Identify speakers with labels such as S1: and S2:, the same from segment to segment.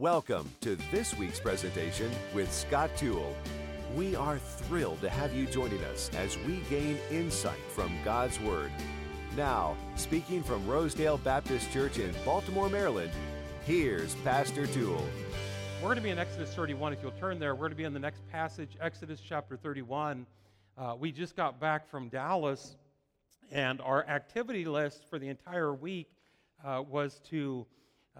S1: Welcome to this week's presentation with Scott Toole. We are thrilled to have you joining us as we gain insight from God's Word. Now, speaking from Rosedale Baptist Church in Baltimore, Maryland, here's Pastor Toole.
S2: We're going to be in Exodus 31. If you'll turn there, we're going to be in the next passage, Exodus chapter 31. Uh, we just got back from Dallas, and our activity list for the entire week uh, was to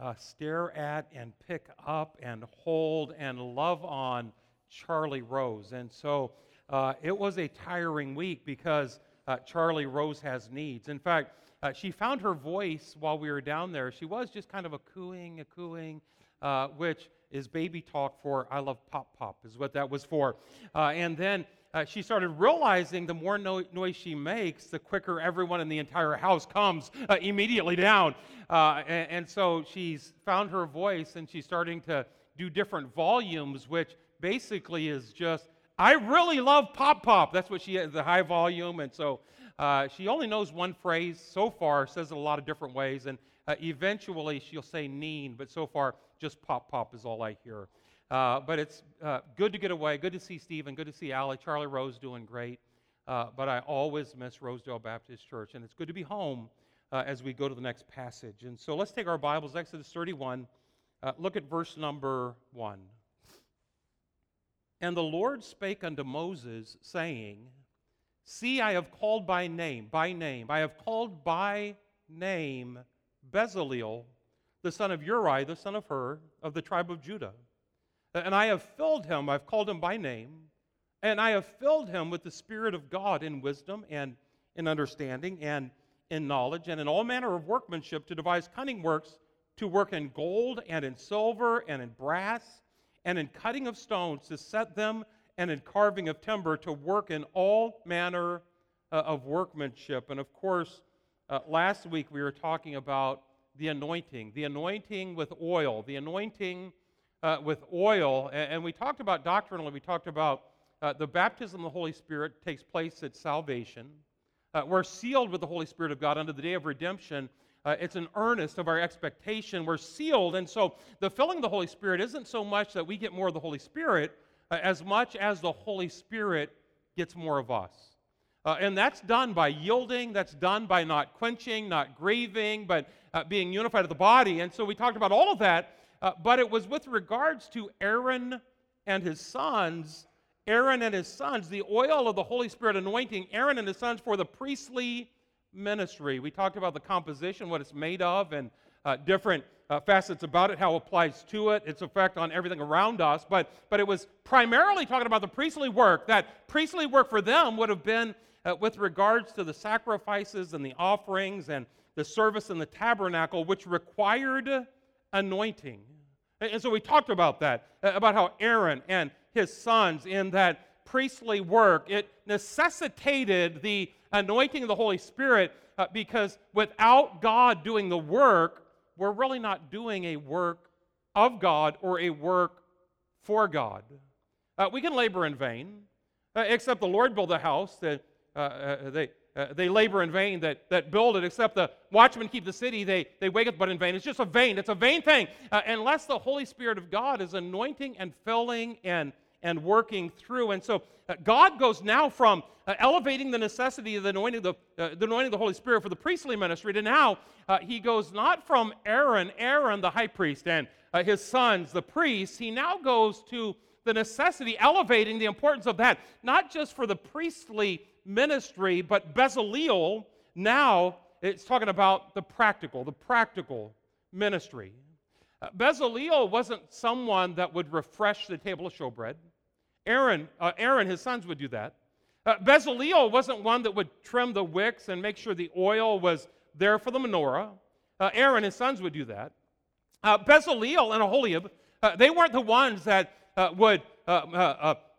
S2: uh, stare at and pick up and hold and love on Charlie Rose. And so uh, it was a tiring week because uh, Charlie Rose has needs. In fact, uh, she found her voice while we were down there. She was just kind of a cooing, a cooing, uh, which is baby talk for I love pop pop, is what that was for. Uh, and then uh, she started realizing the more no- noise she makes, the quicker everyone in the entire house comes uh, immediately down. Uh, and, and, so she's found her voice and she's starting to do different volumes, which basically is just, I really love pop pop. That's what she is, the high volume. And so uh, she only knows one phrase so far, says it a lot of different ways. And uh, eventually she'll say neen, but so far just pop pop is all I hear. Uh, but it's uh, good to get away. Good to see Stephen. Good to see Allie. Charlie Rose doing great. Uh, but I always miss Rosedale Baptist Church. And it's good to be home uh, as we go to the next passage. And so let's take our Bibles, Exodus 31. Uh, look at verse number 1. And the Lord spake unto Moses, saying, See, I have called by name, by name. I have called by name Bezaleel, the son of Uri, the son of Hur, of the tribe of Judah. And I have filled him, I've called him by name, and I have filled him with the Spirit of God in wisdom and in understanding and in knowledge and in all manner of workmanship to devise cunning works, to work in gold and in silver and in brass and in cutting of stones, to set them and in carving of timber, to work in all manner uh, of workmanship. And of course, uh, last week we were talking about the anointing, the anointing with oil, the anointing uh, with oil. And, and, we talked about doctrinally, we talked about uh, the baptism of the Holy Spirit takes place at salvation. Uh, we're sealed with the Holy Spirit of God unto the day of redemption. Uh, it's an earnest of our expectation. We're sealed. And so the filling of the Holy Spirit isn't so much that we get more of the Holy Spirit uh, as much as the Holy Spirit gets more of us. Uh, and that's done by yielding, that's done by not quenching, not grieving, but uh, being unified to the body. And so we talked about all of that uh, but it was with regards to Aaron and his sons. Aaron and his sons, the oil of the Holy Spirit anointing Aaron and his sons for the priestly ministry. We talked about the composition, what it's made of, and uh, different uh, facets about it, how it applies to it, its effect on everything around us. But, but it was primarily talking about the priestly work. That priestly work for them would have been uh, with regards to the sacrifices and the offerings and the service in the tabernacle, which required anointing. And so we talked about that, about how Aaron and his sons in that priestly work, it necessitated the anointing of the Holy Spirit uh, because without God doing the work, we're really not doing a work of God or a work for God. Uh, we can labor in vain, uh, except the Lord build a house that uh, uh, they, uh, they labor in vain that, that build it, except the watchmen keep the city, they, they wake up but in vain. It's just a vain, it's a vain thing. Uh, unless the Holy Spirit of God is anointing and filling and, and working through. And so uh, God goes now from uh, elevating the necessity of the anointing, the, uh, the anointing of the Holy Spirit for the priestly ministry to now uh, he goes not from Aaron, Aaron the high priest, and his sons, the priests, he now goes to the necessity, elevating the importance of that, not just for the priestly ministry, but Bezaleel now it's talking about the practical, the practical ministry. Uh, Bezaleel wasn't someone that would refresh the table of showbread. Aaron, uh, Aaron, his sons would do that. Uh, Bezaleel wasn't one that would trim the wicks and make sure the oil was there for the menorah. Uh, Aaron, his sons, would do that. Uh, Bezaleel and Aholiab, uh, they weren't the ones that uh, would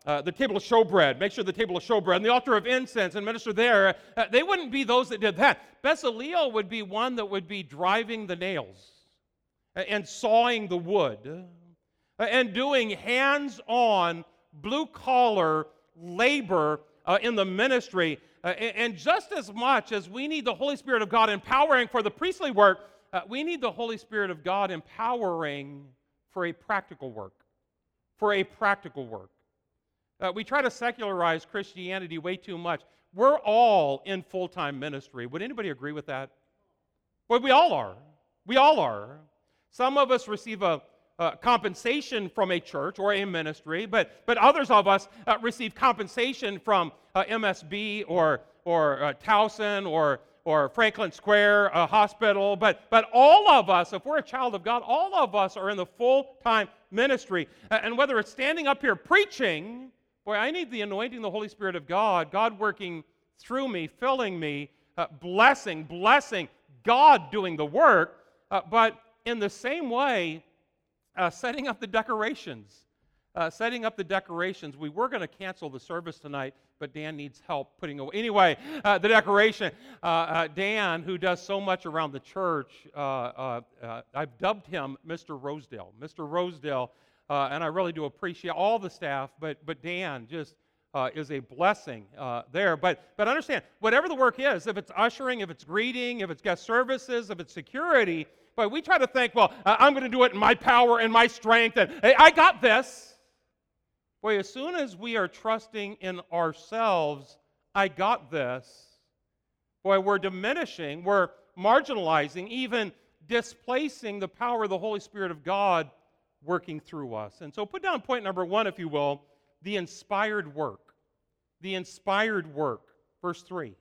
S2: uh, uh, the table of showbread, make sure the table of showbread, and the altar of incense, and minister there. Uh, they wouldn't be those that did that. Bezaleel would be one that would be driving the nails and sawing the wood uh, and doing hands on, blue collar labor uh, in the ministry. Uh, and just as much as we need the Holy Spirit of God empowering for the priestly work, uh, we need the Holy Spirit of God empowering for a practical work. For a practical work. Uh, we try to secularize Christianity way too much. We're all in full time ministry. Would anybody agree with that? Well, we all are. We all are. Some of us receive a, compensation from a church or a ministry, but, but others of us uh, receive compensation from uh, MSB or, or uh, Towson or, or Franklin Square Hospital. But, but all of us, if we're a child of God, all of us are in the full time ministry. and whether it's standing up here preaching, boy, I need the anointing, the Holy Spirit of God, God working through me, filling me, uh, blessing, blessing, God doing the work. but in the same way, uh, setting up the decorations. Uh, setting up the decorations. We were going to cancel the service tonight, but Dan needs help putting away. Anyway, uh, the decoration. Uh, uh, Dan, who does so much around the church, uh, I've dubbed him Mr. Rosedale. Mr. Rosedale, and I really do appreciate all the staff, but, but Dan just uh, is a blessing uh, there. But, but understand, whatever the work is, if it's ushering, if it's greeting, if it's guest services, if it's security, but we try to think, well, I'm going to do it in my power and my strength, and hey, I got this. Boy, as soon as we are trusting in ourselves, I got this, boy, we're diminishing, we're marginalizing, even displacing the power of the Holy Spirit of God working through us. And so put down point number one, if you will the inspired work. The inspired work. Verse 3.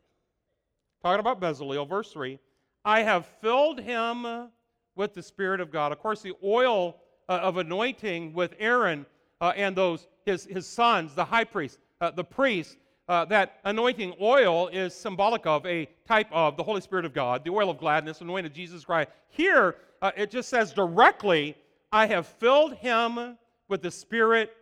S2: Talking about Bezalel, verse 3. I have filled him with the Spirit of God. Of course, the oil uh, of anointing with Aaron uh, and those his, his sons, the high priest, uh, the priests, uh, that anointing oil is symbolic of a type of the Holy Spirit of God, the oil of gladness, anointed Jesus Christ. Here, uh, it just says directly, I have filled him with the Spirit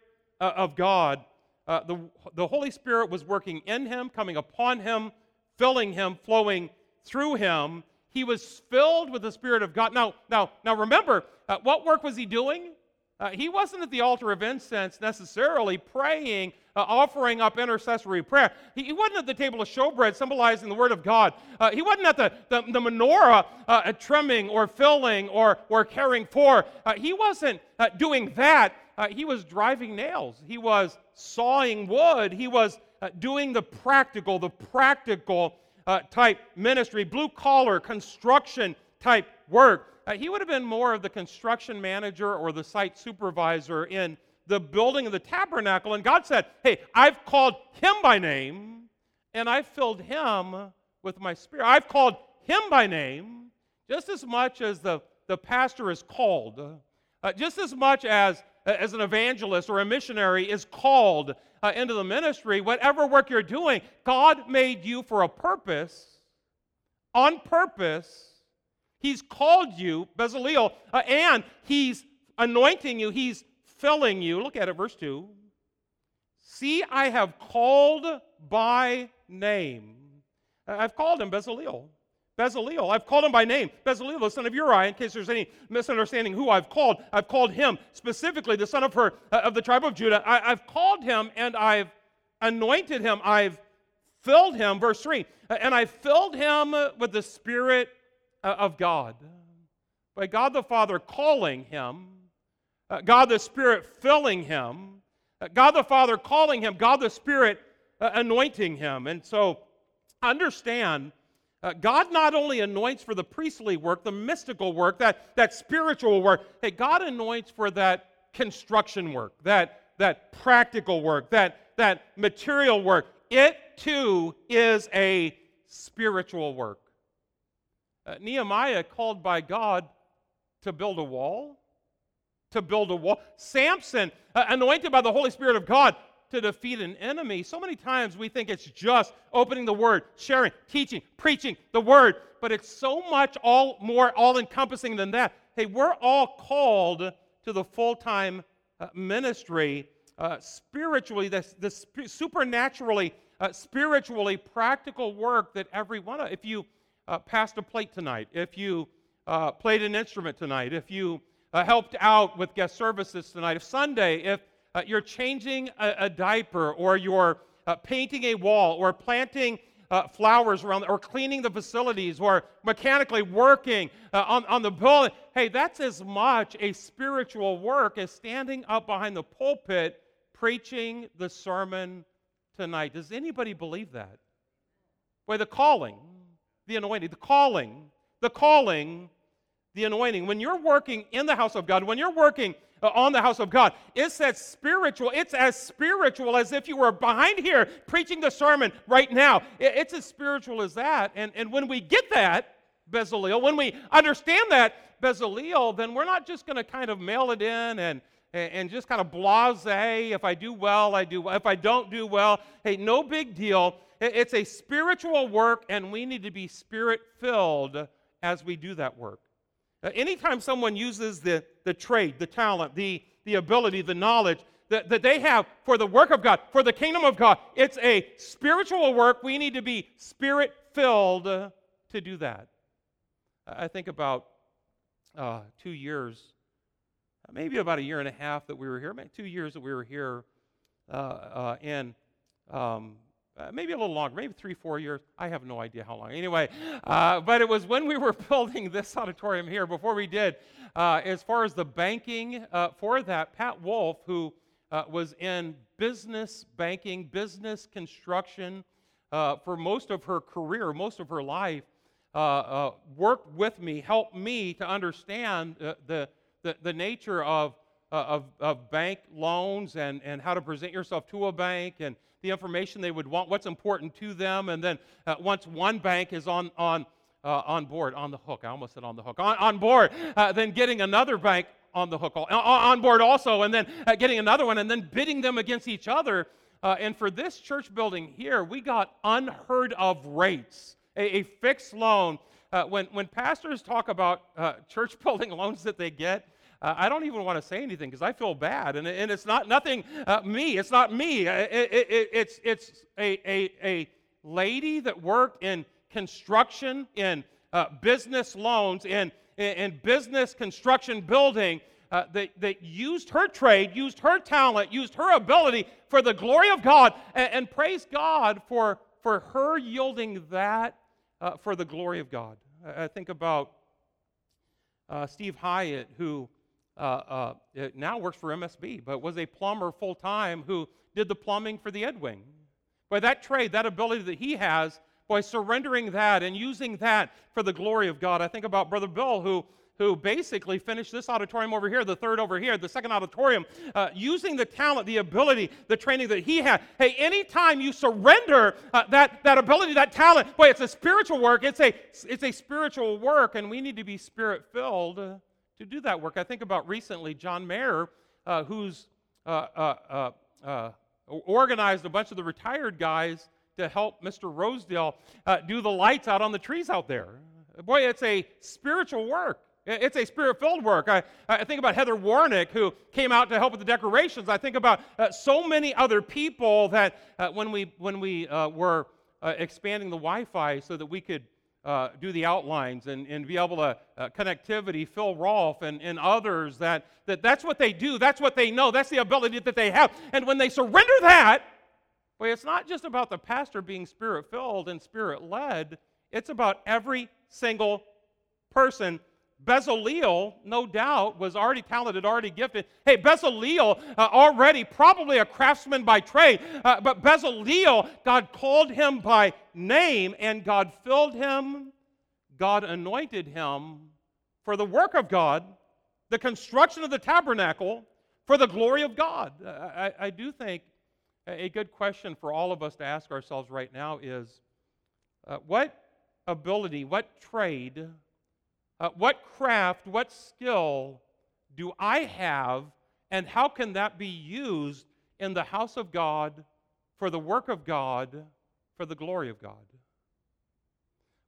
S2: uh, of God. the, the Holy Spirit was working in him, coming upon him, filling him, flowing through him he was filled with the Spirit of God. Now, now, now remember, uh, what work was he doing? Uh, he wasn't at the altar of incense necessarily praying, uh, offering up intercessory prayer. He, he, wasn't at the table of showbread symbolizing the Word of God. Uh, he wasn't at the, the, the menorah uh, trimming or filling or, or caring for. Uh, he wasn't uh, doing that. he was driving nails. He was sawing wood. He was doing the practical, the practical uh, type ministry, blue collar construction type work. Uh, he would have been more of the construction manager or the site supervisor in the building of the tabernacle. And God said, Hey, I've called him by name, and I've filled him with my spirit. I've called him by name just as much as the, the pastor is called, uh, just as much as, as an evangelist or a missionary is called uh, into the ministry, whatever work you're doing, God made you for a purpose, on purpose. He's called you, Bezaleel, uh, and He's anointing you, He's filling you. Look at it, verse 2. See, I have called by name. I've called him Bezaleel. Bezaleel. I've called him by name. Bezaleel, the son of Uri, in case there's any misunderstanding who I've called. I've called him specifically, the son of Hur, uh, of the tribe of Judah. I, have called him and I've anointed him. I've filled him, verse 3, uh, and I filled him with the Spirit of God. By God the Father calling him, uh, God the Spirit filling him, uh, God the Father calling him, God the Spirit uh, anointing him. And so understand uh, God not only anoints for the priestly work, the mystical work, that, that spiritual work, hey, God anoints for that construction work, that, that practical work, that, that material work. It too is a spiritual work. Uh, Nehemiah called by God to build a wall, to build a wall. Samson, uh, anointed by the Holy Spirit of God, to defeat an enemy. So many times we think it's just opening the word, sharing, teaching, preaching the word, but it's so much all more all encompassing than that. Hey, we're all called to the full time uh, ministry uh, spiritually, the sp- supernaturally, uh, spiritually practical work that every one of, if you uh, passed a plate tonight, if you uh, played an instrument tonight, if you uh, helped out with guest services tonight, if Sunday, if uh, you're changing a, a, diaper or you're uh, painting a wall or planting uh, flowers around, or cleaning the facilities, or mechanically working on, on the building. Hey, that's as much a spiritual work as standing up behind the pulpit preaching the sermon tonight. Does anybody believe that? Boy, the calling, the anointing, the calling, the calling, the anointing. When you're working in the house of God, when you're working uh, on the house of God. It's as spiritual. It's as spiritual as if you were behind here preaching the sermon right now. It's as spiritual as that. And, and when we get that, Bezaleel, when we understand that, Bezaleel, then we're not just going to kind of mail it in and, and just kind of blase. If I do well, I do well. If I don't do well, hey, no big deal. It's a spiritual work, and we need to be spirit filled as we do that work. Uh, anytime someone uses the, the trade, the talent, the, the ability, the knowledge that, that they have for the work of God, for the kingdom of God, it's a spiritual work. We need to be spirit filled to do that. I think about uh, two years, maybe about a year and a half that we were here, maybe two years that we were here, uh, uh, and um, uh, maybe a little longer, maybe three, four years. I have no idea how long. Anyway, uh, but it was when we were building this auditorium here, before we did, uh, as far as the banking uh, for that, Pat Wolf, who uh, was in business banking, business construction uh, for most of her career, most of her life, worked with me, helped me to understand the, the, the nature of, of, of bank loans and, and how to present yourself to a bank and the information they would want, what's important to them, and then uh, once one bank is on, on, uh, on board, on the hook, I almost said on the hook, on, on board, uh, then getting another bank on the hook, on board also, and then uh, getting another one, and then bidding them against each other. Uh, and for this church building here, we got unheard of rates, a, a fixed loan. Uh, when, when pastors talk about church building loans that they get, uh, I don't even want to say anything because I feel bad. And, and it's not nothing uh, me. It's not me. Uh, it, it, it, it's it's a, a, a lady that worked in construction, in uh, business loans, in, in business construction building. Uh, that, that used her trade, used her talent, used her ability for the glory of God, and, and praise God for, for her yielding that uh, for the glory of God. I, I think about Steve Hyatt, who uh, uh, now works for MSB, but was a plumber full time who did the plumbing for the Ed Wing. By that trade, that ability that he has, by surrendering that and using that for the glory of God. I think about Brother Bill, who who basically finished this auditorium over here, the third over here, the second auditorium, uh, using the talent, the ability, the training that he had. Hey, anytime you surrender uh, that, that ability, that talent, boy, it's a spiritual work. It's a, it's a spiritual work, and we need to be spirit filled to do that work. I think about recently John Mayer, uh, who's uh, uh, uh, uh organized a bunch of the retired guys to help Mr. Rosedale uh, do the lights out on the trees out there. Boy, it's a spiritual work. It's a spirit filled work. I, I, think about Heather Warnick, who came out to help with the decorations. I think about so many other people that when we, when we were expanding the Wi Fi so that we could uh, do the outlines and, and be able to uh, connectivity phil rolfe and, and others that, that that's what they do that's what they know that's the ability that they have. And when they surrender that boy it's not just about the pastor being spirit filled and spirit led it's about every single person Bezaleel, no doubt, was already talented, already gifted. Hey, Bezaleel, uh, already probably a craftsman by trade, uh, but Bezaleel, God called him by name and God filled him, God anointed him for the work of God, the construction of the tabernacle, for the glory of God. Uh, I, I do think a good question for all of us to ask ourselves right now is uh, what ability, what trade, uh, what craft, what skill do I have, and how can that be used in the house of God, for the work of God, for the glory of God?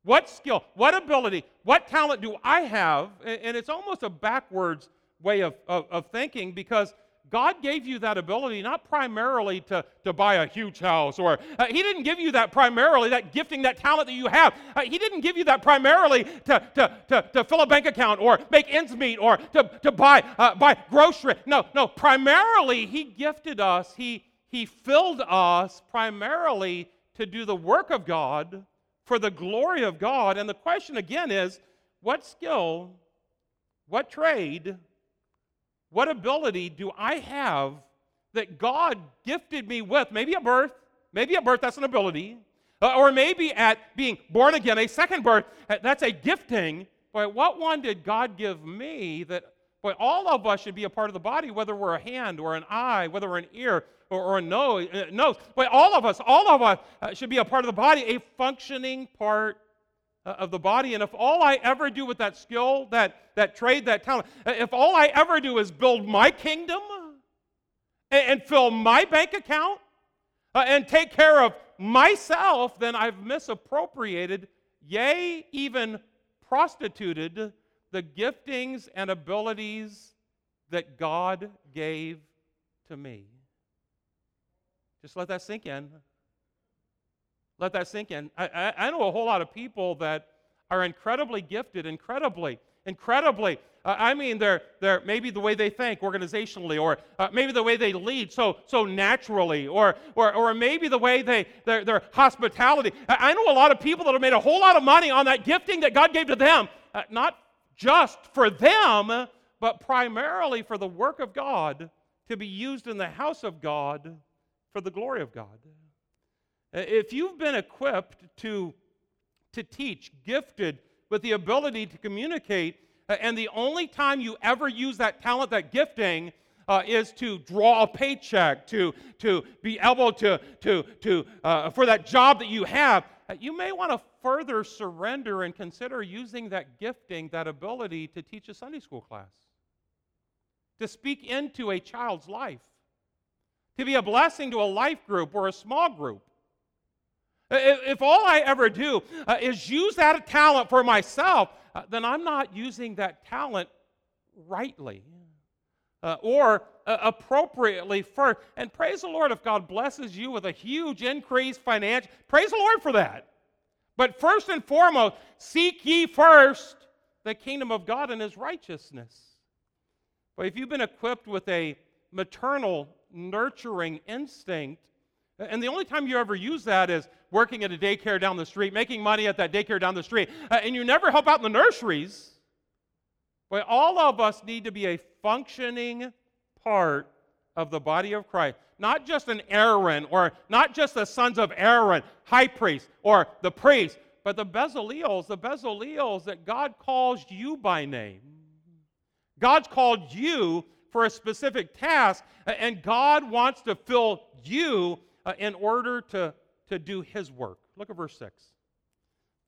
S2: What skill, what ability, what talent do I have? And it's almost a backwards way of, of, of thinking because God gave you that ability not primarily to, to buy a huge house, or uh, He didn't give you that primarily, that gifting, that talent that you have. Uh, he didn't give you that primarily to, to, to, to, fill a bank account, or make ends meet, or to, to buy, uh, buy grocery. No, no, primarily He gifted us, He, he filled us primarily to do the work of God for the glory of God. And the question again is what skill, what trade, what ability do I have that God gifted me with? Maybe at birth, maybe at birth, that's an ability. Uh, or maybe at being born again, a second birth, uh, that's a gifting. But what one did God give me that, boy, all of us should be a part of the body, whether we're a hand or an eye, whether we're an ear or, or a nose. Uh, nose. All of us, all of us uh, should be a part of the body, a functioning part of the body. And if all I ever do with that skill, that, that trade, that talent, uh, if all I ever do is build my kingdom and, and fill my bank account and take care of myself, then I've misappropriated, yea, even prostituted the giftings and abilities that God gave to me. Just let that sink in. Let that sink in. I, I, I know a whole lot of people that are incredibly gifted, incredibly, incredibly uh, I mean, they're, they're maybe the way they think organizationally, or uh, maybe the way they lead so, so naturally, or, or, or maybe the way they, their, their hospitality. I, I know a lot of people that have made a whole lot of money on that gifting that God gave to them, uh, not just for them, but primarily for the work of God to be used in the house of God for the glory of God. Uh, if you've been equipped to, to teach, gifted with the ability to communicate, and the only time you ever use that talent, that gifting, uh, is to draw a paycheck, to, to be able to, to, to uh, for that job that you have, uh, you may want to further surrender and consider using that gifting, that ability to teach a Sunday school class, to speak into a child's life, to be a blessing to a life group or a small group. If all I ever do uh, is use that talent for myself, uh, then I'm not using that talent rightly uh, or appropriately for. And praise the Lord if God blesses you with a huge increase financial. Praise the Lord for that. But first and foremost, seek ye first the kingdom of God and his righteousness. But if you've been equipped with a maternal, nurturing instinct, and the only time you ever use that is working at a daycare down the street, making money at that daycare down the street, uh, and you never help out in the nurseries. Well, all of us need to be a functioning part of the body of Christ. Not just an Aaron, or not just the sons of Aaron, high priest, or the priest, but the Bezaliels, the Bezaliels that God calls you by name. God's called you for a specific task, and God wants to fill you uh, in order to, to do his work. Look at verse 6.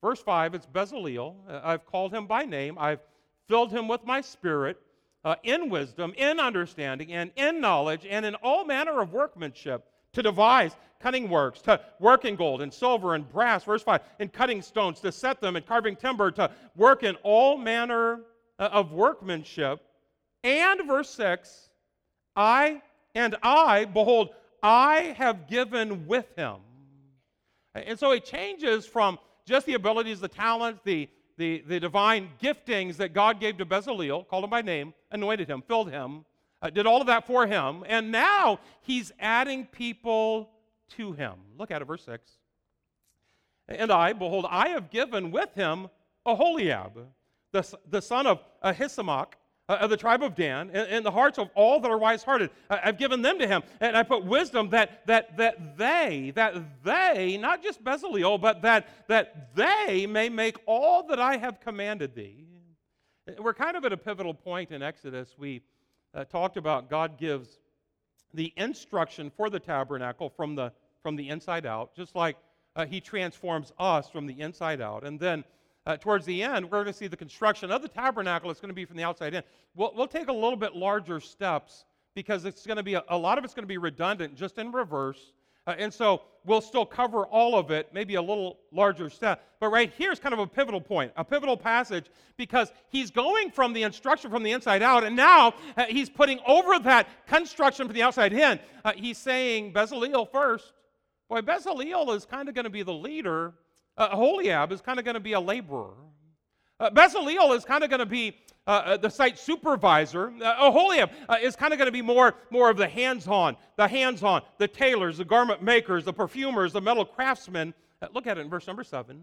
S2: Verse 5, it's Bezaleel. Uh, I've called him by name. I've filled him with my spirit uh, in wisdom, in understanding, and in knowledge, and in all manner of workmanship to devise cunning works, to work in gold and silver and brass, verse 5, in cutting stones, to set them, and carving timber, to work in all manner uh, of workmanship. And verse 6, I and I, behold, I have given with him. And so it changes from just the abilities, the talents, the, the, the divine giftings that God gave to Bezaleel, called him by name, anointed him, filled him, uh, did all of that for him. And now he's adding people to him. Look at it, verse 6. And I, behold, I have given with him Aholiab, the, the son of Ahisamach, of the tribe of Dan, in, in, the hearts of all that are wise hearted. I've given them to him. And I put wisdom that, that, that they, that they, not just Bezaleel, but that, that they may make all that I have commanded thee. We're kind of at a pivotal point in Exodus. We uh, talked about God gives the instruction for the tabernacle from the, from the inside out, just like uh, he transforms us from the inside out. And then uh, towards the end, we're going to see the construction of the tabernacle. It's going to be from the outside in. We'll, we'll take a little bit larger steps because it's going to be a, a lot of it's going to be redundant, just in reverse. Uh, and so we'll still cover all of it, maybe a little larger step. But right here is kind of a pivotal point, a pivotal passage, because he's going from the instruction from the inside out, and now uh, he's putting over that construction from the outside in. Uh, he's saying Bezaleel first. Boy, Bezaleel is kind of going to be the leader uh, Holiab is kind of going to be a laborer. Uh, Bezaleel is kind of going to be uh, the site supervisor. Uh, Oholiab uh, is kind of going to be more, more of the hands on, the hands on, the tailors, the garment makers, the perfumers, the metal craftsmen. Uh, look at it in verse number 7.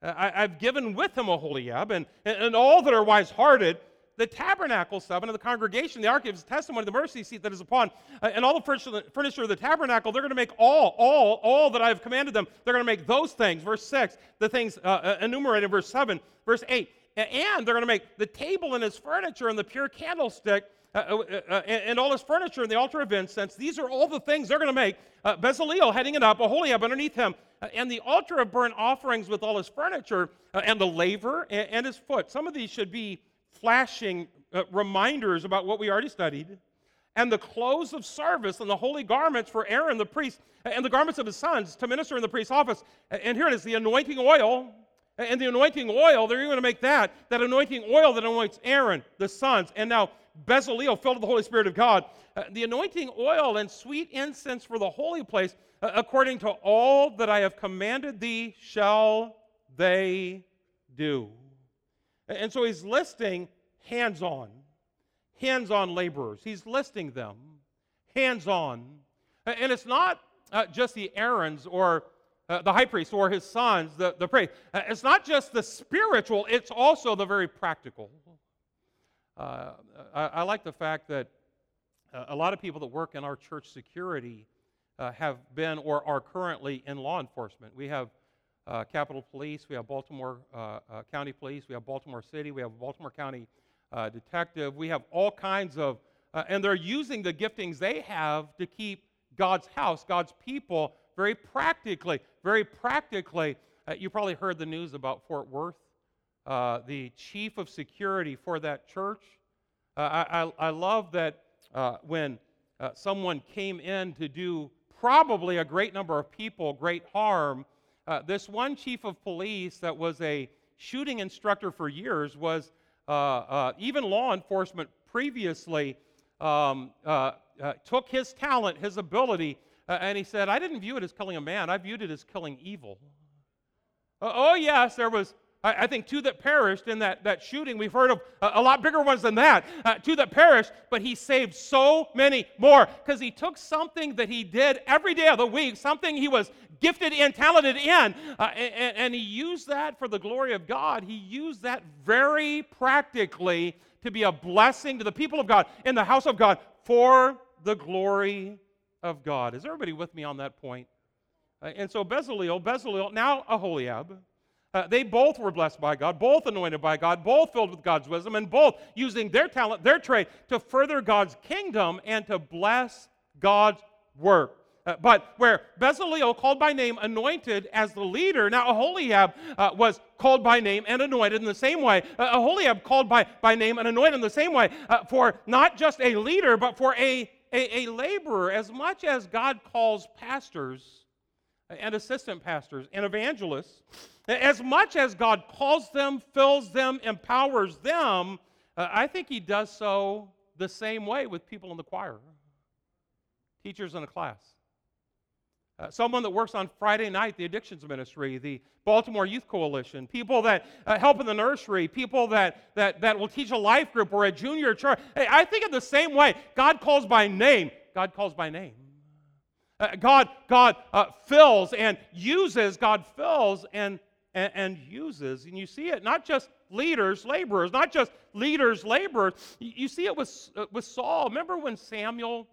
S2: Uh, I, have given with him Oholiab and, and all that are wise hearted the tabernacle seven of the congregation, the ark of his testimony, the mercy seat that is upon, uh, and all the furniture of the tabernacle, they're going to make all, all, all that I've commanded them. They're going to make those things. Verse 6, the things uh, uh enumerated, verse 7, verse 8. And they're going to make the table and its furniture and the pure candlestick uh, uh, uh, and all his furniture and the altar of incense. These are all the things they're going to make. Uh, Bezaleel heading it up, Oholiab underneath him, and the altar of burnt offerings with all his furniture and the laver and, and, his foot. Some of these should be flashing reminders about what we already studied. And the clothes of service and the holy garments for Aaron the priest and the garments of his sons to minister in the priest's office. And here it is the anointing oil and the anointing oil, they're even going to make that, that anointing oil that anoints Aaron, the sons, and now Bezaleel, filled with the Holy Spirit of God. Uh, the anointing oil and sweet incense for the holy place, uh, according to all that I have commanded thee, shall they do. And so he's listing hands on, hands on laborers. He's listing them, hands on. And it's not uh, just the Aarons or uh, the high priest or his sons, the, the priest. Uh, it's not just the spiritual, it's also the very practical. Uh, I, I, like the fact that uh, a lot of people that work in our church security uh, have been or are currently in law enforcement. We have uh, Capitol Police, we have Baltimore County Police, we have Baltimore City, we have Baltimore County Detective, we have all kinds of, and they're using the giftings they have to keep God's house, God's people very practically, very practically, uh, you probably heard the news about Fort Worth. Uh, the chief of security for that church. Uh, I, I, I, love that uh, when uh, someone came in to do probably a great number of people great harm, uh, this one chief of police that was a shooting instructor for years was even law enforcement previously um, took his talent, his ability, uh, and he said, I didn't view it as killing a man, I viewed it as killing evil. Uh, oh, yes, there was, I, I, think, two that perished in that, that shooting. We've heard of a, a lot bigger ones than that. Uh, two that perished, but he saved so many more because he took something that he did every day of the week, something he was gifted and talented in, uh, and, and he used that for the glory of God. He used that very practically to be a blessing to the people of God in the house of God for the glory of God. Is everybody with me on that point? Uh, and so Bezaleel, Bezaleel, now Aholiab, uh, they both were blessed by God, both anointed by God, both filled with God's wisdom, and both using their talent, their trade to further God's kingdom and to bless God's work. Uh, but where Bezaleel, called by name, anointed as the leader, now Aholiab uh, was called by name and anointed in the same way. Uh, Aholiab called by, by name and anointed in the same way uh, for not just a leader, but for a a, a laborer, as much as God calls pastors and assistant pastors and evangelists, as much as God calls them, fills them, empowers them, uh, I think He does so the same way with people in the choir, teachers in a class. Uh, someone that works on Friday night, the addictions ministry, the Baltimore Youth Coalition, people that uh, help in the nursery, people that, that, that will teach a life group or a junior church. Hey, I think in the same way, God calls by name. God calls by name. Uh, God, God uh, fills and uses, God fills and, and, and, uses. And you see it not just leaders, laborers, not just leaders, laborers. You, you see it with, uh, with Saul. Remember when Samuel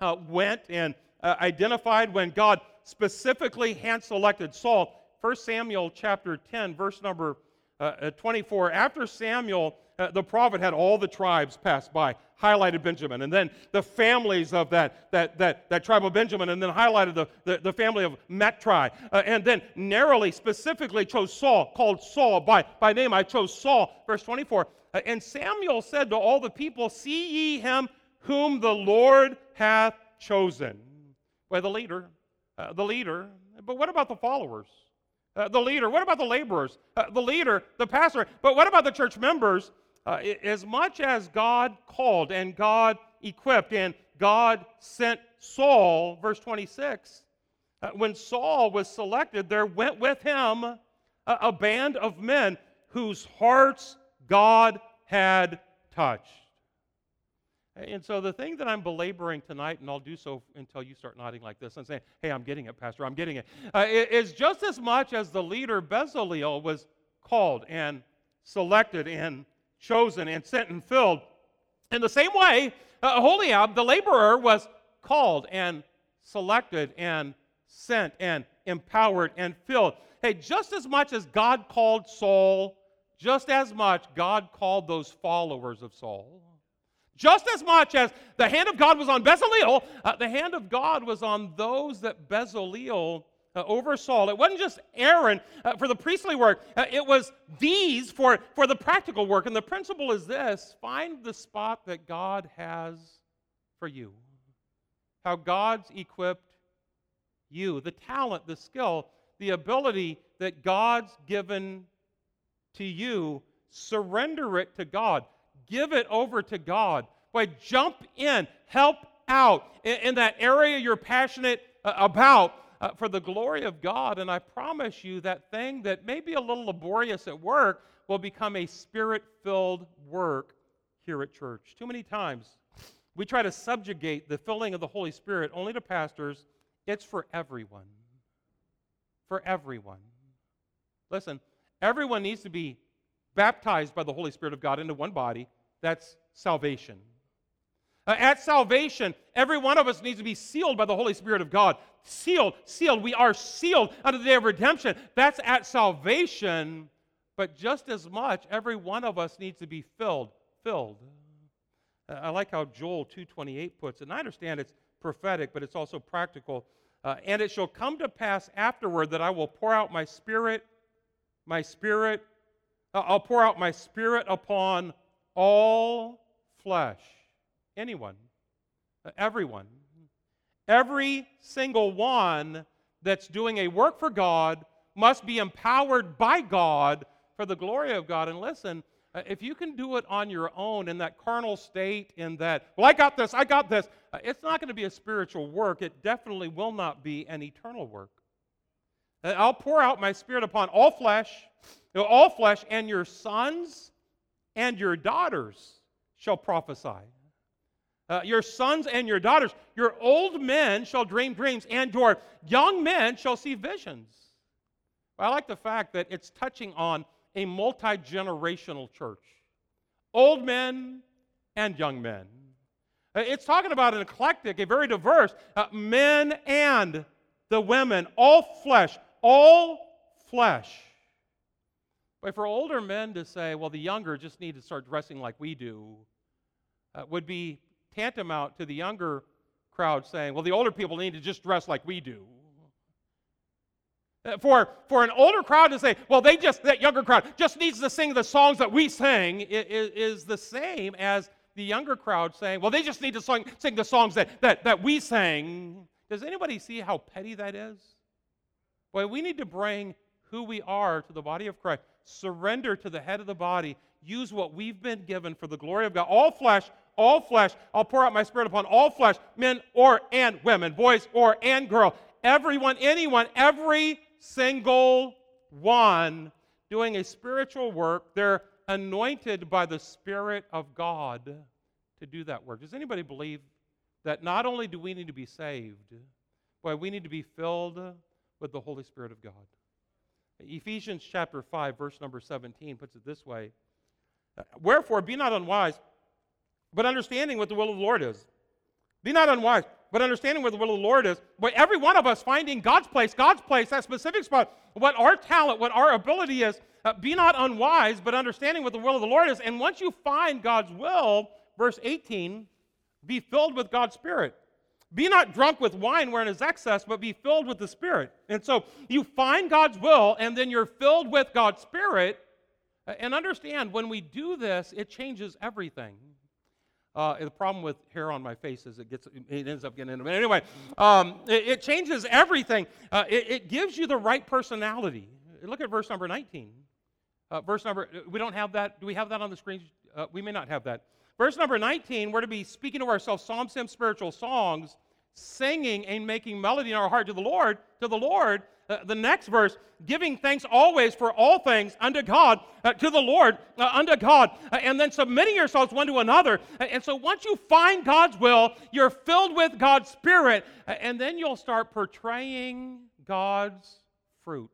S2: uh, went and uh, identified when God specifically hand selected Saul. 1 Samuel chapter 10, verse number uh, uh 24. After Samuel, uh, the prophet had all the tribes pass by, highlighted Benjamin, and then the families of that, that, that, that tribe of Benjamin, and then highlighted the, the, the family of Matri, uh, and then narrowly, specifically chose Saul, called Saul by, by name. I chose Saul, verse 24. Uh, and Samuel said to all the people, See ye him whom the Lord hath chosen. Well, the leader, uh, the leader, but what about the followers? Uh, the leader, what about the laborers? Uh, the leader, the pastor, but what about the church members? Uh, as much as God called and God equipped and God sent Saul, verse 26, uh, when Saul was selected, there went with him a, a band of men whose hearts God had touched. And so the thing that I'm belaboring tonight, and I'll do so until you start nodding like this and saying, hey, I'm getting it, Pastor, I'm getting it, uh, is just as much as the leader Bezaleel was called and selected and chosen and sent and filled. In the same way, uh, the laborer, was called and selected and sent and empowered and filled. Hey, just as much as God called Saul, just as much God called those followers of Saul. Just as much as the hand of God was on Bezaleel, uh, the hand of God was on those that Bezaleel uh. It wasn't just Aaron uh, for the priestly work, uh, it was these for, for the practical work. And the principle is this find the spot that God has for you. How God's equipped you, the talent, the skill, the ability that God's given to you. Surrender it to God. Give it over to God. Boy, jump in, help out in, in that area you're passionate uh, about uh, for the glory of God. And I promise you that thing that may be a little laborious at work will become a spirit filled work here at church. Too many times we try to subjugate the filling of the Holy Spirit only to pastors. It's for everyone. For everyone. Listen, everyone needs to be baptized by the Holy Spirit of God into one body. That's salvation. Uh, at salvation, every one of us needs to be sealed by the Holy Spirit of God. Sealed, sealed. We are sealed under the day of redemption. That's at salvation. But just as much, every one of us needs to be filled. Filled. Uh, I like how Joel 2:28 puts it. And I understand it's prophetic, but it's also practical. Uh, and it shall come to pass afterward that I will pour out my spirit, my spirit. Uh, I'll pour out my spirit upon all flesh. Anyone, uh, everyone. Every single one that's doing a work for God must be empowered by God for the glory of God. And listen, uh, if you can do it on your own in that carnal state, in that, well, I got this, I got this, uh, it's not going to be a spiritual work. It definitely will not be an eternal work. I'll pour out my spirit upon all flesh, all flesh, and your sons and your daughters shall prophesy. Uh, your sons and your daughters, your old men shall dream dreams, and your young men shall see visions. I like the fact that it's touching on a multi generational church old men and young men. Uh, it's talking about an eclectic, a very diverse uh, men and the women, all flesh, all flesh. But for older men to say, well, the younger just need to start dressing like we do, uh, would be tantamount to the younger crowd saying, well, the older people need to just dress like we do. Uh, for, for an older crowd to say, well, they just, that younger crowd just needs to sing the songs that we sang is, is the same as the younger crowd saying, well, they just need to sing, sing the songs that, that, that we sang. Does anybody see how petty that is? Well, we need to bring who we are to the body of Christ, surrender to the head of the body, use what we've been given for the glory of God. All flesh all flesh. I'll pour out my spirit upon all flesh, men or and women, boys or and girl. Everyone, anyone, every single one doing a spiritual work. They're anointed by the Spirit of God to do that work. Does anybody believe that not only do we need to be saved, but we need to be filled with the Holy Spirit of God? Ephesians chapter 5, verse number 17 puts it this way Wherefore, be not unwise but understanding what the will of the Lord is. Be not unwise, but understanding what the will of the Lord is. But every one of us finding God's place, God's place, that specific spot, what our talent, what our ability is. Uh, be not unwise, but understanding what the will of the Lord is. And once you find God's will, verse 18, be filled with God's Spirit. Be not drunk with wine wherein is excess, but be filled with the Spirit. And so you find God's will, and then you're filled with God's Spirit. And understand, when we do this, it changes everything. Uh, the problem with hair on my face is it gets it ends up getting in. But anyway, um, it, it, changes everything. Uh, it, it, gives you the right personality. Look at verse number 19. Uh, verse number we don't have that. Do we have that on the screen? Uh, we may not have that. Verse number 19. We're to be speaking to ourselves psalms, hymns, spiritual songs, singing and making melody in our heart to the Lord. To the Lord. Uh, the next verse, giving thanks always for all things unto God, uh, to the Lord, uh, unto God, uh, and then submitting yourselves one to another. Uh, and so once you find God's will, you're filled with God's Spirit, uh, and then you'll start portraying God's fruit.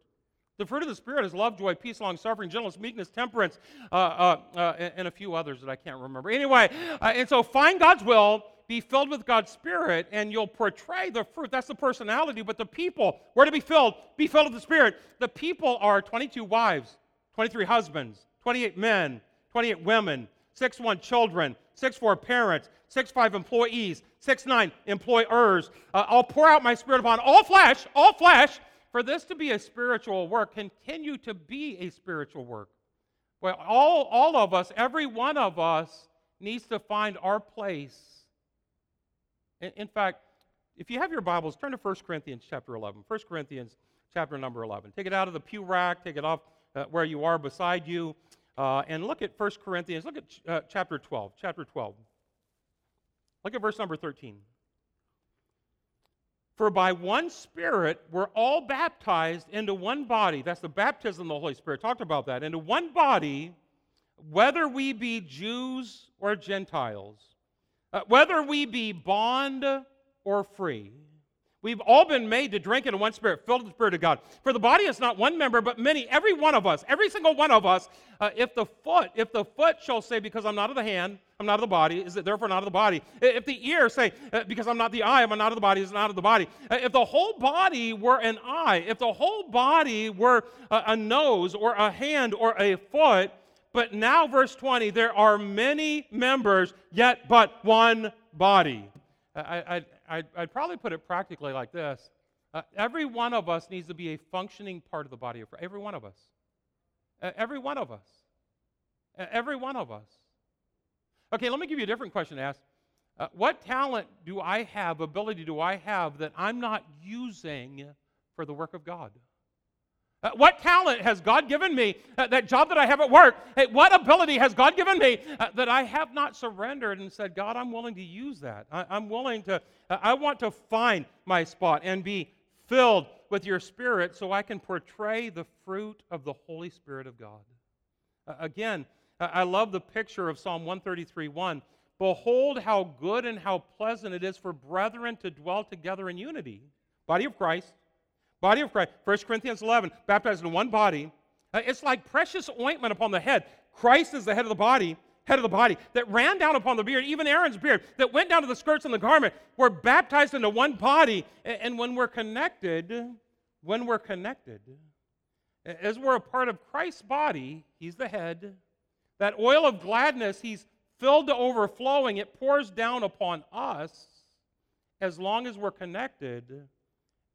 S2: The fruit of the Spirit is love, joy, peace, long suffering, gentleness, meekness, temperance, uh, and a few others that I can't remember. Anyway, and so find God's will, be filled with God's Spirit, and you'll portray the fruit. That's the personality, but the people, where to be filled? Be filled with the Spirit. The people are 22 wives, 23 husbands, 28 men, 28 women, 6 1 children, 6 4 parents, 6 5 employees, 6 9 employers. Uh, I'll pour out my Spirit upon all flesh, all flesh for this to be a spiritual work, continue to be a spiritual work. Well, all, all of us, every one of us, needs to find our place. In, fact, if you have your Bibles, turn to 1 Corinthians chapter 11. 1 Corinthians chapter number 11. Take it out of the pew rack, take it off uh, where you are beside you, uh, and look at 1 Corinthians. Look at ch- uh, chapter 12. Chapter 12. Look at verse number 13. For by one Spirit we're all baptized into one body. That's the baptism of the Holy Spirit. Talked about that. Into one body, whether we be Jews or Gentiles, uh, whether we be bond or free. We've all been made to drink in one spirit, filled with the Spirit of God. For the body is not one member, but many. Every one of us, every single one of us, uh, if the foot, if the foot shall say, because I'm not of the hand, I'm not of the body, is it therefore not of the body? If the ear say, uh, because I'm not the eye, I'm not of the body, is not of the body. Uh, if the whole body were an eye, if the whole body were a, a nose or a hand or a foot, but now, verse 20, there are many members, yet but one body. I, I, I'd, I'd probably put it practically like this uh, every one of us needs to be a functioning part of the body of Christ. Every one of us. Uh, every one of us. Uh, every one of us. Okay, let me give you a different question to ask. Uh, what talent do I have, ability do I have that I'm not using for the work of God? Uh, what talent has God given me? Uh, that job that I have at work. Hey, what ability has God given me uh, that I have not surrendered and said, God, I'm willing to use that. I, am willing to, uh, I want to find my spot and be filled with your Spirit so I can portray the fruit of the Holy Spirit of God. Uh, again, I love the picture of Psalm 133 1. Behold, how good and how pleasant it is for brethren to dwell together in unity. Body of Christ Body of Christ. 1 Corinthians 11, baptized in one body. Uh, it's like precious ointment upon the head. Christ is the head of the body, head of the body, that ran down upon the beard, even Aaron's beard, that went down to the skirts and the garment. We're baptized into one body. And when we're connected, when we're connected, as we're a part of Christ's body, He's the head. That oil of gladness, He's filled to overflowing. It pours down upon us as long as we're connected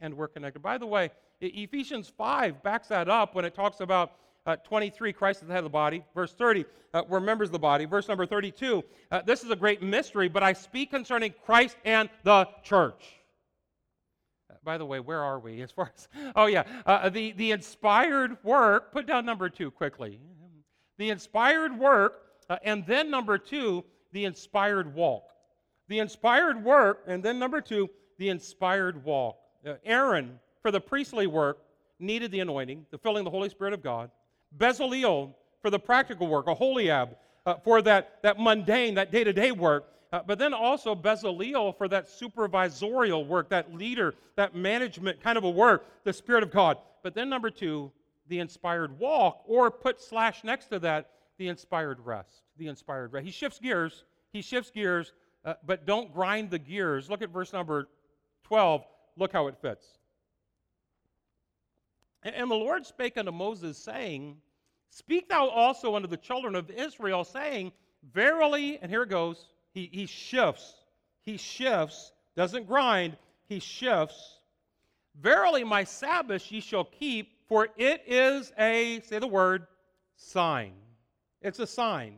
S2: and we're connected. By the way, Ephesians 5 backs that up when it talks about uh, 23, Christ is the head of the body. Verse 30, uh, we're members of the body. Verse number 32, uh, this is a great mystery, but I speak concerning Christ and the church. Uh, by the way, where are we as far as, oh yeah, uh, the, the inspired work, put down number two quickly. The inspired work, uh, and then number two, the inspired walk. The inspired work, and then number two, the inspired walk. Uh, Aaron, for the priestly work, needed the anointing, the filling of the Holy Spirit of God. Bezaleel, for the practical work, Aholiab, uh, for that, that mundane, that day to day work. Uh, but then also Bezaleel for that supervisorial work, that leader, that management kind of a work, the Spirit of God. But then number two, the inspired walk, or put slash next to that, the inspired rest. The inspired rest. He shifts gears. He shifts gears, uh, but don't grind the gears. Look at verse number 12. Look how it fits. And the Lord spake unto Moses, saying, Speak thou also unto the children of Israel, saying, Verily, and here it goes, he, he shifts. He shifts, doesn't grind, he shifts. Verily, my Sabbath ye shall keep, for it is a, say the word, sign. It's a sign.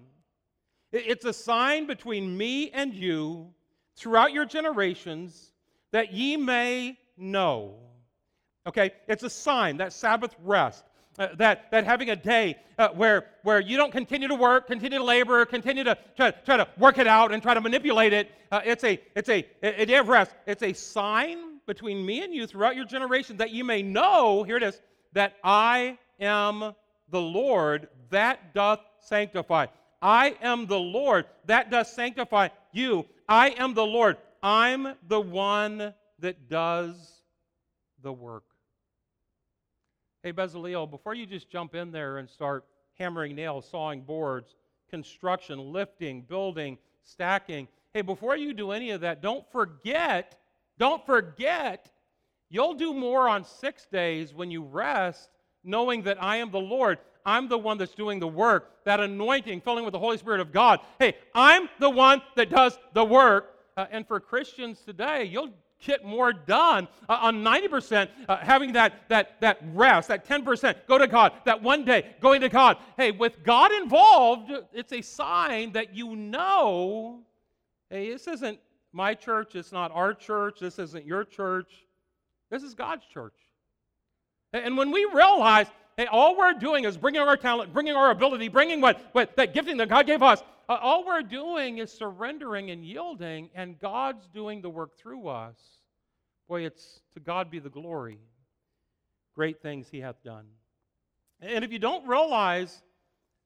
S2: It's a sign between me and you throughout your generations that ye may know. Okay, it's a sign, that Sabbath rest. Uh, that, that having a day uh, where, where you don't continue to work, continue to labor, continue to try, try to work it out and try to manipulate it. Uh, it's, a, it's a, a day of rest. It's a sign between me and you throughout your generation, that you may know, here it is, that I am the Lord that doth sanctify. I am the Lord that does sanctify you. I am the Lord. I'm the one that does the work. Hey, Bezaleel, before you just jump in there and start hammering nails, sawing boards, construction, lifting, building, stacking, hey, before you do any of that, don't forget, don't forget, you'll do more on six days when you rest, knowing that I am the Lord. I'm the one that's doing the work, that anointing, filling with the Holy Spirit of God. Hey, I'm the one that does the work. Uh, and for Christians today, you'll get more done uh, on 90% uh, having that, that, that rest, that 10% go to God, that one day going to God. Hey, with God involved, it's a sign that you know hey, this isn't my church, it's not our church, this isn't your church, this is God's church. And when we realize Hey, all we're doing is bringing our talent, bringing our ability, bringing what, what that gifting that God gave us. All we're doing is surrendering and yielding, and God's doing the work through us. Boy, it's to God be the glory. Great things He hath done. And if you don't realize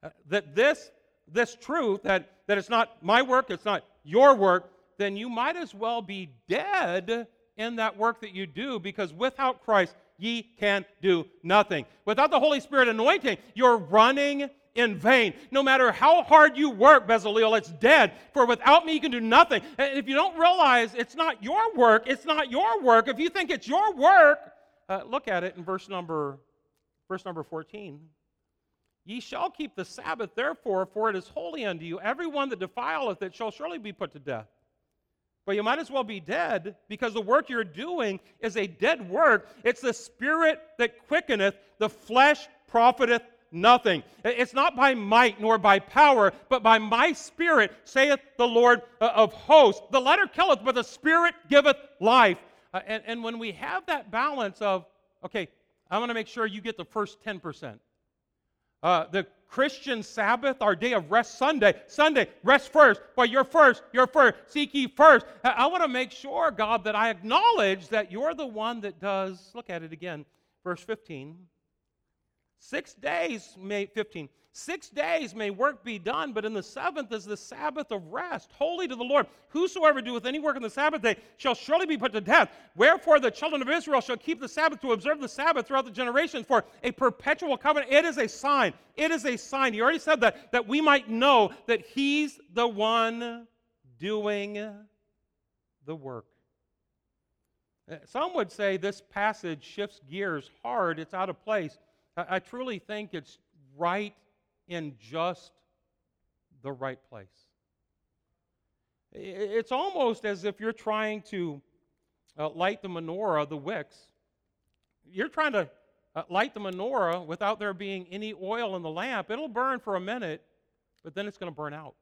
S2: uh, that this, this truth, that, that it's not my work, it's not your work, then you might as well be dead in that work that you do because without Christ, ye can do nothing. Without the Holy Spirit anointing, you're running in vain. No matter how hard you work, Bezaleel, it's dead. For without me, you can do nothing. And if you don't realize it's not your work, it's not your work. If you think it's your work, uh, look at it in verse number, verse number 14. Ye shall keep the Sabbath, therefore, for it is holy unto you. Everyone that defileth it shall surely be put to death. But you might as well be dead because the work you're doing is a dead work. It's the spirit that quickeneth, the flesh profiteth nothing. It's not by might nor by power, but by my spirit, saith the Lord uh, of hosts. The letter killeth, but the spirit giveth life. Uh, and, and when we have that balance of, okay, I want to make sure you get the first 10%. Uh, the Christian Sabbath, our day of rest Sunday. Sunday, rest first. But you're first. You're first. Seek ye first. I want to make sure, God, that I acknowledge that you're the one that does. Look at it again. Verse 15. Six days, may, 15. Six days may work be done, but in the seventh is the Sabbath of rest, holy to the Lord. Whosoever doeth any work on the Sabbath day shall surely be put to death. Wherefore the children of Israel shall keep the Sabbath to observe the Sabbath throughout the generations for a perpetual covenant. It is a sign. It is a sign. He already said that, that we might know that He's the one doing the work. Uh, some would say this passage shifts gears hard, it's out of place. I, truly think it's right in just the right place. It's almost as if you're trying to uh, light the menorah, the wicks. You're trying to uh, light the menorah without there being any oil in the lamp. It'll burn for a minute, but then it's going to burn out.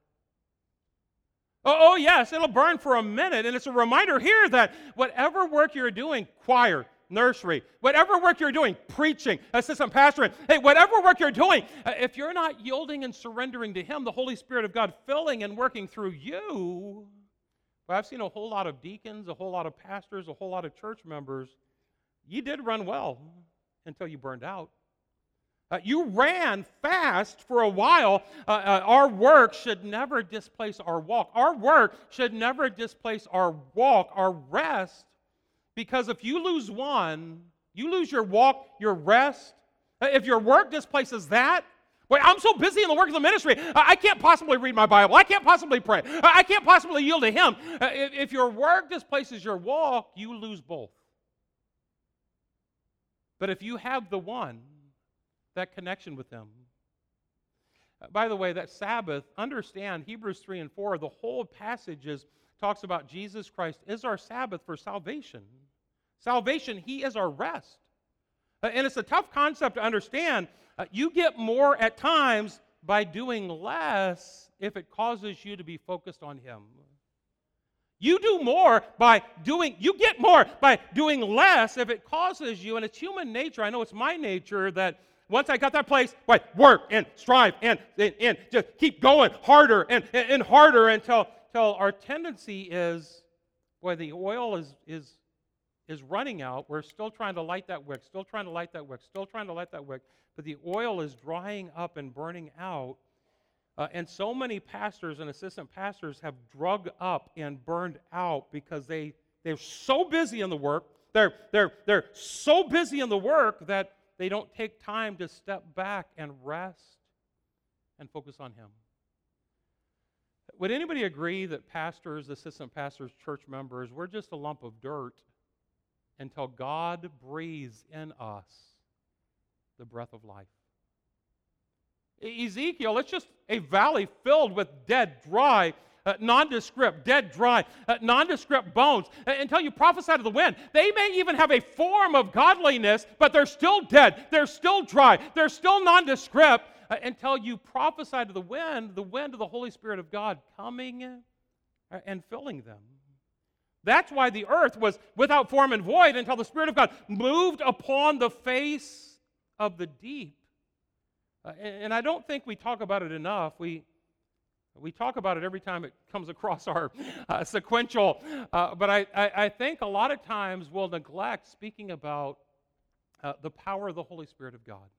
S2: Oh, oh, yes, it'll burn for a minute. And it's a reminder here that whatever work you're doing, choir, nursery, whatever work you're doing, preaching, assistant pastoring, hey, whatever work you're doing, uh, if you're not yielding and surrendering to Him, the Holy Spirit of God filling and working through you, well, I've seen a whole lot of deacons, a whole lot of pastors, a whole lot of church members. You did run well until you burned out. Uh, you ran fast for a while. Uh, uh, our work should never displace our walk. Our work should never displace our walk, our rest because if you lose one, you lose your walk, your rest. Uh, if your work displaces that, Wait, I'm so busy in the work of the ministry, I can't possibly read my Bible. I can't possibly pray. I can't possibly yield to Him. Uh, if your work displaces your walk, you lose both. But if you have the one, that connection with Him. Uh, by the way, that Sabbath, understand Hebrews 3 and 4, the whole passage is, talks about Jesus Christ is our Sabbath for salvation. Salvation, He is our rest. Uh, and it's a tough concept to understand. Uh, you get more at times by doing less if it causes you to be focused on Him. You do more by doing, you get more by doing less if it causes you, and it's human nature. I know it's my nature that once I got that place, wait, work and strive and, and, and just keep going harder and, and, and harder until, until our tendency is, boy, the oil is, is is running out. We're still trying to light that wick, still trying to light that wick, still trying to light that wick, but the oil is drying up and burning out. Uh, and so many pastors and assistant pastors have drug up and burned out because they, they're so busy in the work. They're, they're, they're so busy in the work that they don't take time to step back and rest and focus on Him. Would anybody agree that pastors, assistant pastors, church members, we're just a lump of dirt until God breathes in us the breath of life? Ezekiel, it's just a valley filled with dead, dry, uh, nondescript, dead, dry, uh, nondescript bones. Uh, until you prophesy to the wind, they may even have a form of godliness, but they're still dead. They're still dry. They're still nondescript. Uh, until you prophesy to the wind, the wind of the Holy Spirit of God coming uh, and filling them. That's why the earth was without form and void until the Spirit of God moved upon the face of the deep. Uh, and, and, I don't think we talk about it enough. We, we talk about it every time it comes across our uh, sequential, uh, but I, I, I, think a lot of times we'll neglect speaking about uh, the power of the Holy Spirit of God.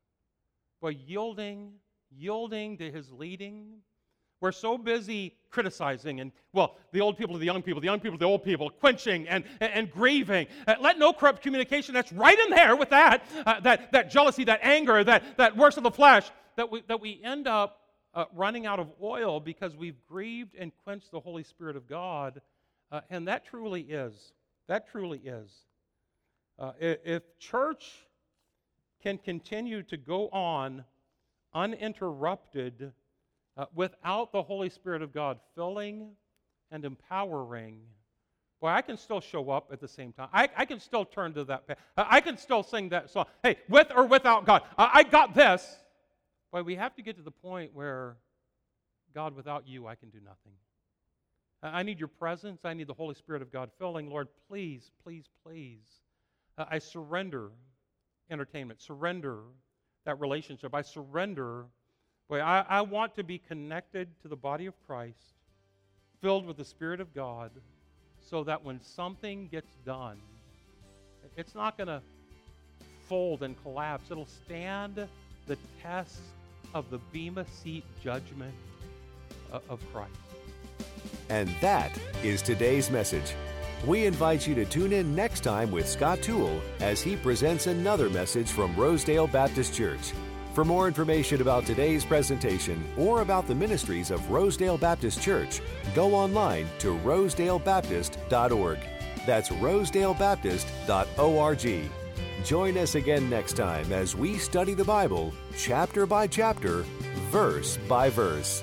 S2: By yielding, yielding to His leading, we're so busy criticizing and, well, the old people to the young people, the young people to the old people, quenching and, and, and grieving. Uh, let no corrupt communication, that's right in there with that, uh, that, that jealousy, that anger, that, that works of the flesh, that we, that we end up uh, running out of oil because we've grieved and quenched the Holy Spirit of God. Uh, and that truly is. That truly is. Uh, if church can continue to go on uninterrupted uh, without the Holy Spirit of God filling and empowering, boy, I can still show up at the same time. I, I can still turn to that. I can still sing that song. Hey, with or without God, I, I got this. Boy, we have to get to the point where, God, without you, I can do nothing. I need your presence. I need the Holy Spirit of God filling. Lord, please, please, please. Uh, I surrender entertainment, surrender that relationship. I surrender Boy, I, I want to be connected to the body of Christ, filled with the Spirit of God, so that when something gets done, it's not going to fold and collapse. It'll stand the test of the Bema seat judgment uh, of Christ.
S1: And that is today's message. We invite you to tune in next time with Scott Toole as he presents another message from Rosedale Baptist Church. For more information about today's presentation or about the ministries of Rosedale Baptist Church, go online to rosedalebaptist.org. That's rosedalebaptist.org. Join us again next time as we study the Bible chapter by chapter, verse by verse.